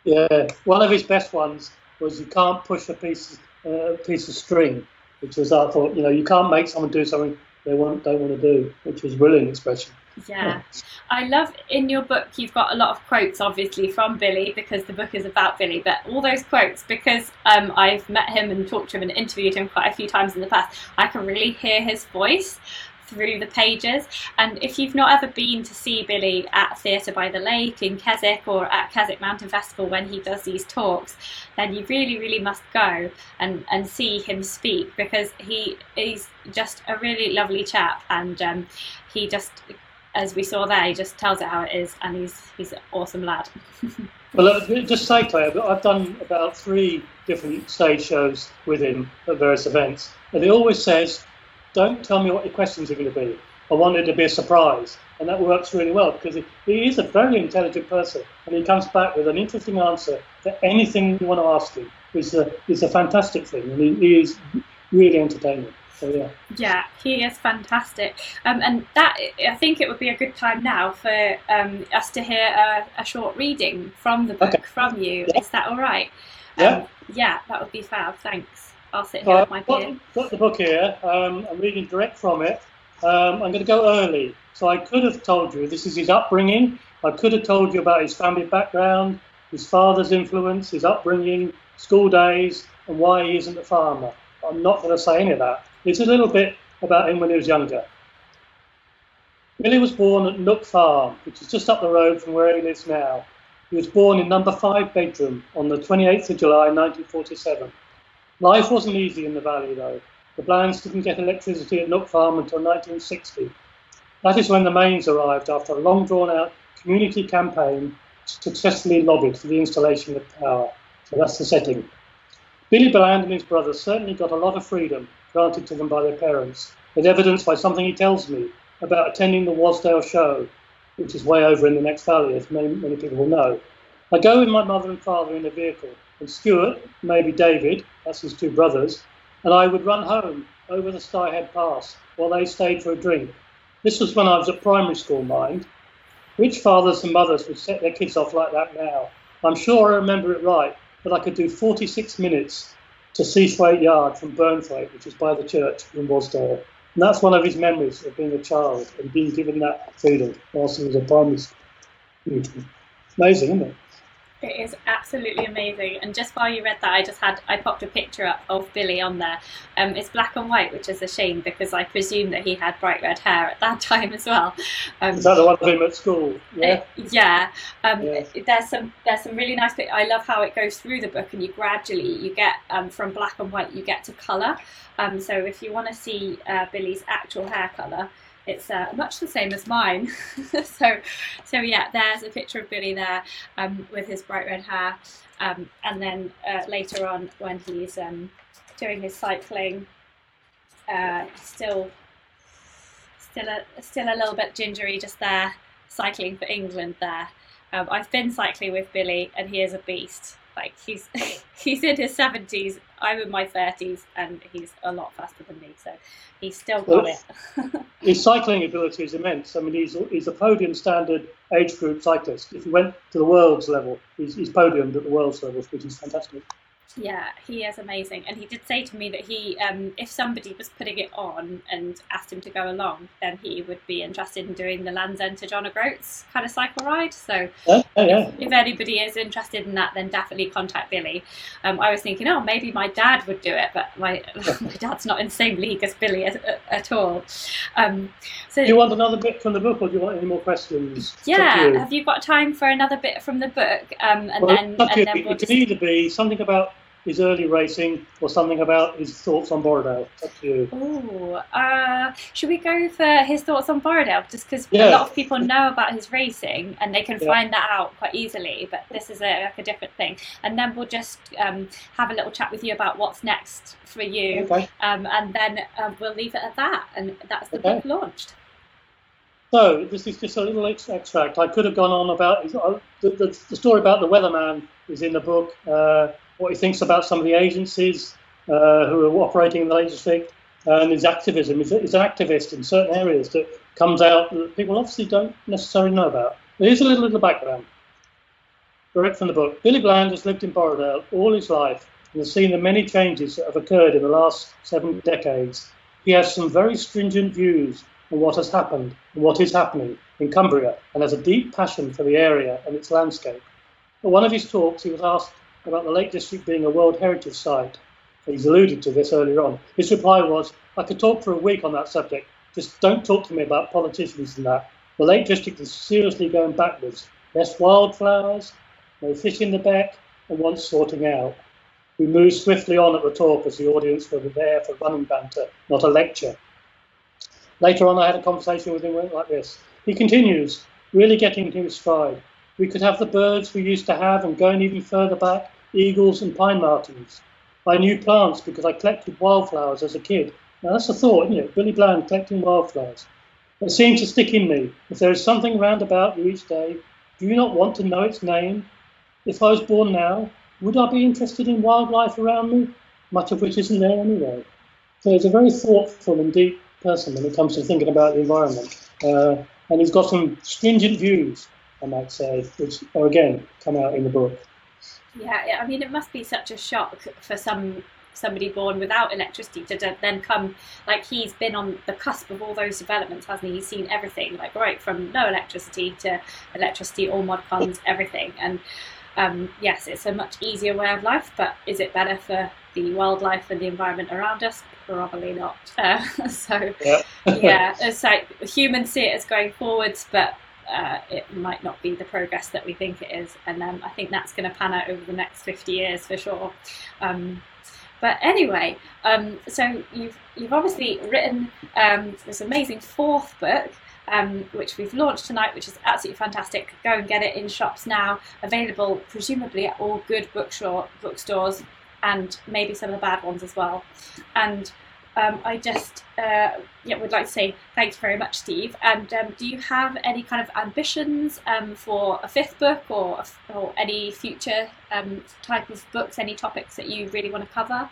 Yeah. One of his best ones was you can't push a piece uh, piece of string, which was I thought you know you can't make someone do something they want don't want to do, which was brilliant expression. Yeah. I love in your book you've got a lot of quotes obviously from Billy because the book is about Billy, but all those quotes because um, I've met him and talked to him and interviewed him quite a few times in the past, I can really hear his voice through the pages. And if you've not ever been to see Billy at Theatre by the Lake in Keswick or at Keswick Mountain Festival when he does these talks, then you really, really must go and, and see him speak because he is just a really lovely chap and um, he just as we saw there, he just tells it how it is, and he's he's an awesome lad. well, just say, Claire, I've done about three different stage shows with him at various events, and he always says, "Don't tell me what your questions are going to be. I want it to be a surprise." And that works really well because he, he is a very intelligent person, and he comes back with an interesting answer to anything you want to ask him. It's a, it's a fantastic thing, and he, he is really entertaining. So yeah. Yeah, he is fantastic. Um, and that I think it would be a good time now for um, us to hear a, a, short reading from the book okay. from you. Yeah. Is that all right? Yeah. Um, yeah, that would be fab. Thanks. I'll sit here uh, with my pen. Got the book here. Um, I'm reading direct from it. Um, I'm going to go early. So I could have told you this is his upbringing. I could have told you about his family background, his father's influence, his upbringing, school days, and why he isn't a farmer. I'm not going to say any of that. It's a little bit about him when he was younger. Billy was born at Nook Farm, which is just up the road from where he lives now. He was born in number five bedroom on the 28th of July 1947. Life wasn't easy in the valley though. The Blands didn't get electricity at Nook Farm until 1960. That is when the Mains arrived after a long drawn out community campaign successfully lobbied for the installation of power. So that's the setting. Billy Bland and his brothers certainly got a lot of freedom granted to them by their parents, as evidenced by something he tells me about attending the Wasdale show, which is way over in the next valley, as many, many people will know. I go with my mother and father in a vehicle, and Stuart, maybe David, that's his two brothers, and I would run home over the Styhead Pass while they stayed for a drink. This was when I was at primary school, mind. Which fathers and mothers would set their kids off like that now? I'm sure I remember it right, but I could do 46 minutes to Seathwaite Yard from Burnthwaite, which is by the church in Wasdale. And that's one of his memories of being a child and being given that freedom whilst he was a primary school. Amazing, isn't it? It is absolutely amazing. And just while you read that, I just had I popped a picture up of Billy on there. Um, it's black and white, which is a shame because I presume that he had bright red hair at that time as well. Um, is that the one of him at school? Yeah. Uh, yeah. Um, yeah. There's some there's some really nice. I love how it goes through the book, and you gradually you get um, from black and white you get to colour. Um, so if you want to see uh, Billy's actual hair colour it's uh, much the same as mine. so, so yeah, there's a picture of Billy there um, with his bright red hair, um, and then uh, later on when he's um, doing his cycling, uh, still, still a still a little bit gingery just there, cycling for England there. Um, I've been cycling with Billy, and he is a beast. Like he's he's in his seventies. I'm in my thirties, and he's a lot faster than me. So he's still got well, it. his cycling ability is immense. I mean, he's he's a podium standard age group cyclist. If he went to the world's level, he's, he's podiumed at the world's level, which is fantastic. Yeah, he is amazing, and he did say to me that he, um, if somebody was putting it on and asked him to go along, then he would be interested in doing the Land's End to John O'Groats kind of cycle ride. So, yeah, yeah. If, if, anybody is interested in that, then definitely contact Billy. Um, I was thinking, oh, maybe my dad would do it, but my my dad's not in the same league as Billy at, at all. Um, so, do you want another bit from the book, or do you want any more questions? Yeah, you. have you got time for another bit from the book? Um, and well, then, and then we'll it just... can either be something about his early racing or something about his thoughts on Borrowdale. Up to you. Oh, uh, should we go for his thoughts on Borrowdale? Just because yeah. a lot of people know about his racing and they can yeah. find that out quite easily, but this is a, like a different thing. And then we'll just um, have a little chat with you about what's next for you, okay. um, and then uh, we'll leave it at that. And that's the okay. book launched. So this is just a little extract. I could have gone on about the, the, the, story about the weatherman is in the book. Uh, what he thinks about some of the agencies uh, who are operating in the District, and his activism. He's, he's, an activist in certain areas that comes out that people obviously don't necessarily know about. Here's a little bit of background. Direct from the book. Billy Bland has lived in Borrowdale all his life and has seen the many changes that have occurred in the last seven decades. He has some very stringent views on what has happened and what is happening in Cumbria and has a deep passion for the area and its landscape. At one of his talks, he was asked about the Lake District being a World Heritage Site. He's alluded to this earlier on. His reply was, I could talk for a week on that subject. Just don't talk to me about politicians and that. The Lake District is seriously going backwards. Less wildflowers, no fish in the beck, and wants sorting out. We moved swiftly on at the talk as the audience were there for running banter, not a lecture. Later on, I had a conversation with him like this. He continues, really getting into his stride. We could have the birds we used to have and going even further back, eagles and pine martens. I knew plants because I collected wildflowers as a kid. Now that's a thought, you know? Billy Bland collecting wildflowers. It seemed to stick in me. If there is something round about you each day, do you not want to know its name? If I was born now, would I be interested in wildlife around me? Much of which isn't there anyway. So he's a very thoughtful and deep person when it comes to thinking about the environment. Uh, and he's got some stringent views, I might say, which are again come out in the book. Yeah, I mean, it must be such a shock for some somebody born without electricity to then come like he's been on the cusp of all those developments hasn't he? He's seen everything like right from no electricity to electricity all mod cons everything. And um, yes it's a much easier way of life but is it better for the wildlife and the environment around us? Probably not. Uh, so yeah, yeah it's like humans see it as going forwards, but uh, it might not be the progress that we think it is. And um, I think that's going to pan out over the next 50 years for sure. Um, but anyway, um, so you've you've obviously written um, this amazing fourth book. Um, which we've launched tonight, which is absolutely fantastic. Go and get it in shops now, available presumably at all good bookstore, bookstores and maybe some of the bad ones as well. And um, I just uh, yeah would like to say thanks very much, Steve. And um, do you have any kind of ambitions um, for a fifth book or or any future um, type of books, any topics that you really want to cover?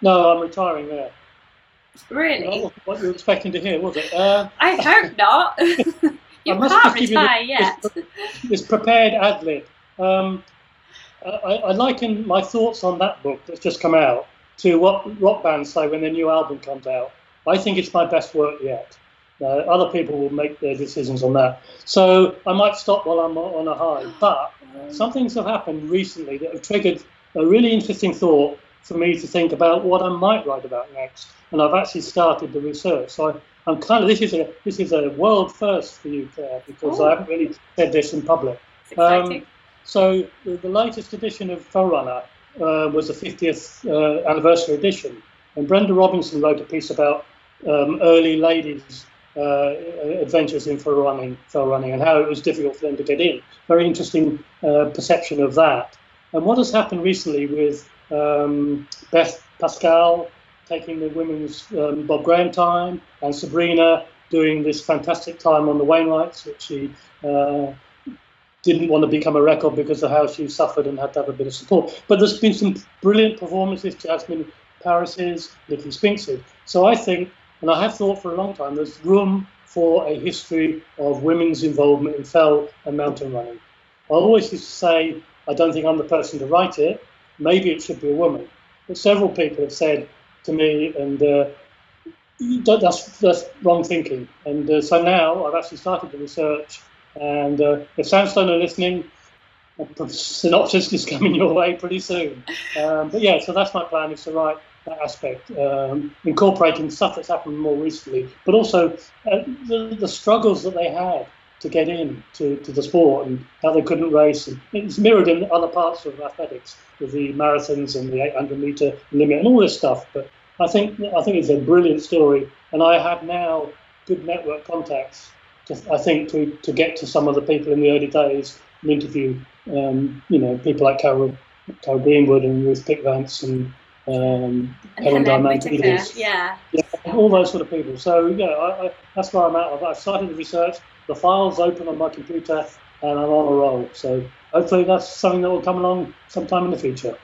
No, I'm retiring there. Really? Well, what you were expecting to hear, was it? Uh, I hope not. you can't retire yet. This, this prepared ad lib. Um, I, I liken my thoughts on that book that's just come out to what rock bands say when their new album comes out. I think it's my best work yet. Uh, other people will make their decisions on that. So I might stop while I'm on a high. But some things have happened recently that have triggered a really interesting thought for me to think about what I might write about next. And I've actually started the research. So I, am kind of this is a this is a world first for you, Claire, because oh. I haven't really said this in public. Um, so the, the ladest edition of Runner uh, was the 50th uh, anniversary edition, and Brenda Robinson wrote a piece about um, early ladies' uh, adventures in fell running, running, and how it was difficult for them to get in. Very interesting uh, perception of that. And what has happened recently with um, Beth Pascall taking the women's um, Bob Graham time, and Sabrina doing this fantastic time on the Wainwrights, which she uh, didn't want to become a record because of how she suffered and had to have a bit of support. But there's been some brilliant performances, Jasmin Paris's, Nicky Spinks's. So I think, and I have thought for a long time, there's room for a history of women's involvement in fell and mountain running. I always used to say, I don't think I'm the person to write it. Maybe it should be a woman. But several people have said to me, and uh, that's, that's wrong thinking. And uh, so now I've actually started the research and uh, if Sandstone are listening, a synopsis is coming your way pretty soon. Um, but yeah, so that's my plan is to write that aspect, um, incorporating stuff that's happened more recently, but also uh, the, the, struggles that they had to get in to, to the sport and how they couldn't race. And it's mirrored in other parts of athletics with the marathons and the 800 meter limit and all this stuff. But I think I think it's a brilliant story, and I have now good network contacts. To, I think to, to get to some of the people in the early days and interview, um, you know, people like Carol, Carol Greenwood and Ruth Pickvance and um, Helen Diamantides. Yeah. yeah. All those sort of people. So, yeah, I, I, that's where I'm at. I've started the research. The file's open on my computer and I'm on a roll. So hopefully that's something that will come along sometime in the future.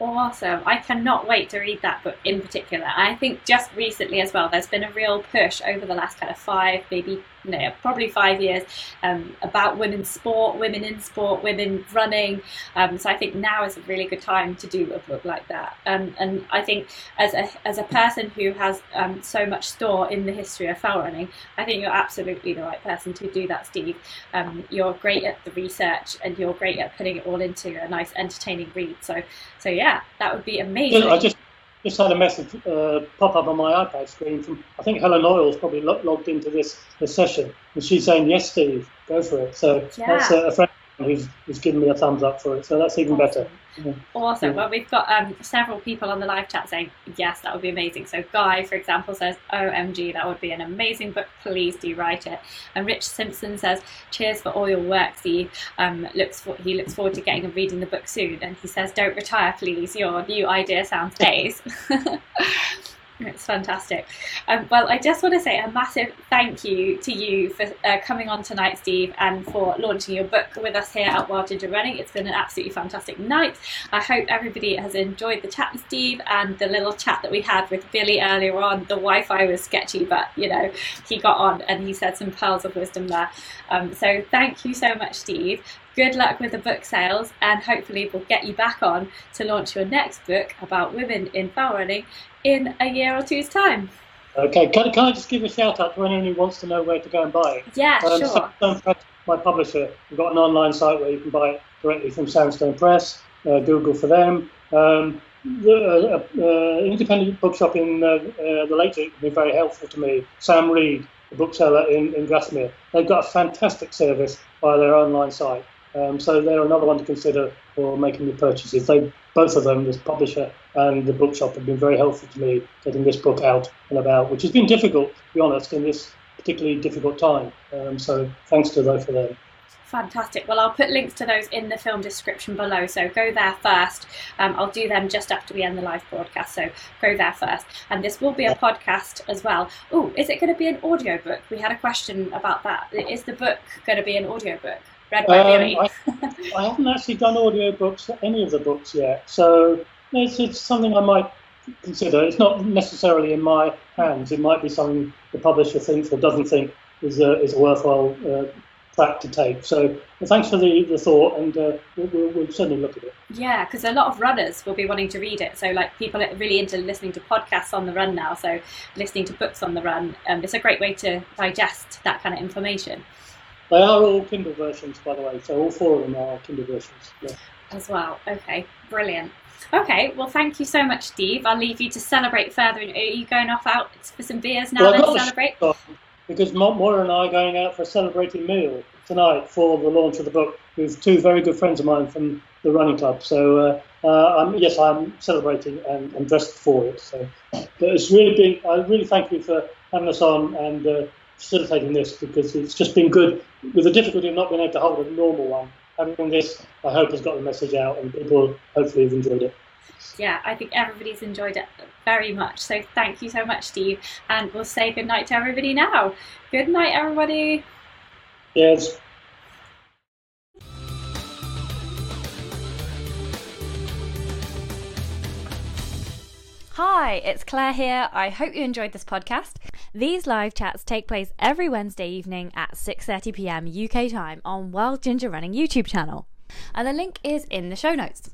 Awesome. I cannot wait to read that book in particular. I think just recently as well, there's been a real push over the last kind of five, maybe no, probably five years um, about women's sport, women in sport, women running. Um, so I think now is a really good time to do a book like that. Um, and I think as a, as a person who has um, so much store in the history of fell running, I think you're absolutely the right person to do that, Steve. Um, you're great at the research and you're great at putting it all into a nice, entertaining read. So, so yeah, that would be amazing. I just just had a message uh, pop up on my iPad screen from I think Helen Oils probably logged into this, this session, and she's saying yes, Steve, go for it. So yeah. that's a, a friend who's, who's given me a thumbs up for it. So that's even awesome. better. Yeah. Awesome. Well, we've got um, several people on the live chat saying, yes, that would be amazing. So, Guy, for example, says, OMG, that would be an amazing book. Please do write it. And Rich Simpson says, cheers for all your work. He, um, looks for, he looks forward to getting and reading the book soon. And he says, don't retire, please. Your new idea sounds days. It's fantastic. Um, well, I just want to say a massive thank you to you for uh, coming on tonight, Steve, and for launching your book with us here at Wild Ginger Running. It's been an absolutely fantastic night. I hope everybody has enjoyed the chat with Steve and the little chat that we had with Billy earlier on. The Wi Fi was sketchy, but you know, he got on and he said some pearls of wisdom there. Um, so, thank you so much, Steve good luck with the book sales and hopefully we'll get you back on to launch your next book about women in fell running in a year or two's time. Okay, can, can I just give a shout out to anyone who wants to know where to go and buy it? Yeah, um, sure. my publisher, we've got an online site where you can buy it directly from Sandstone Press. Uh, Google for them. Um, the uh, uh, independent bookshop in uh, uh, the Lake District has been very helpful to me. Sam Read, the bookseller in, in Grasmere, they've got a fantastic service via their online site. Um, so they're another one to consider for making your purchases. They both of them, the publisher and the bookshop, have been very helpful to me getting this book out and about, which has been difficult, to be honest, in this particularly difficult time. Um, so thanks to both of them. Fantastic. Well, I'll put links to those in the film description below. So go there first. Um, I'll do them just after we end the live broadcast. So go there first. And this will be a podcast as well. Oh, is it going to be an audiobook? We had a question about that. Is the book going to be an audiobook? read by um, I, I, haven't actually done audiobooks for any of the books yet, so it's, it's something I might consider. It's not necessarily in my hands. It might be something the publisher thinks or doesn't think is a, is a worthwhile uh, track to take. So well, thanks for the, the thought, and uh, we'll, we'll, we'll, certainly look at it. Yeah, because a lot of runners will be wanting to read it. So like people are really into listening to podcasts on the run now. So listening to books on the run, um, it's a great way to digest that kind of information. They are all Kindle versions, by the way, so all four of them are Kindle versions. Yeah. As well. Okay, brilliant. Okay, well, thank you so much, Steve. I'll leave you to celebrate further. Are you going off out for some beers now well, to celebrate? Because Moira and I are going out for a celebrating meal tonight for the launch of the book with two very good friends of mine from the running club. So, uh, uh, I'm, yes, I'm celebrating and, and, dressed for it. So, but it's really been, I really thank you for having us on and uh, facilitating this because it's just been good with the difficulty of not being able to hold a normal one. Having this, I hope, has got the message out and people hopefully have enjoyed it. Yeah, I think everybody's enjoyed it very much. So thank you so much, Steve. And we'll say good night to everybody now. Good night, everybody. Yes. Hi, it's Claire here. I hope you enjoyed this podcast. These live chats take place every Wednesday evening at 6:30 p.m. UK time on Wild Ginger Running YouTube channel. And the link is in the show notes.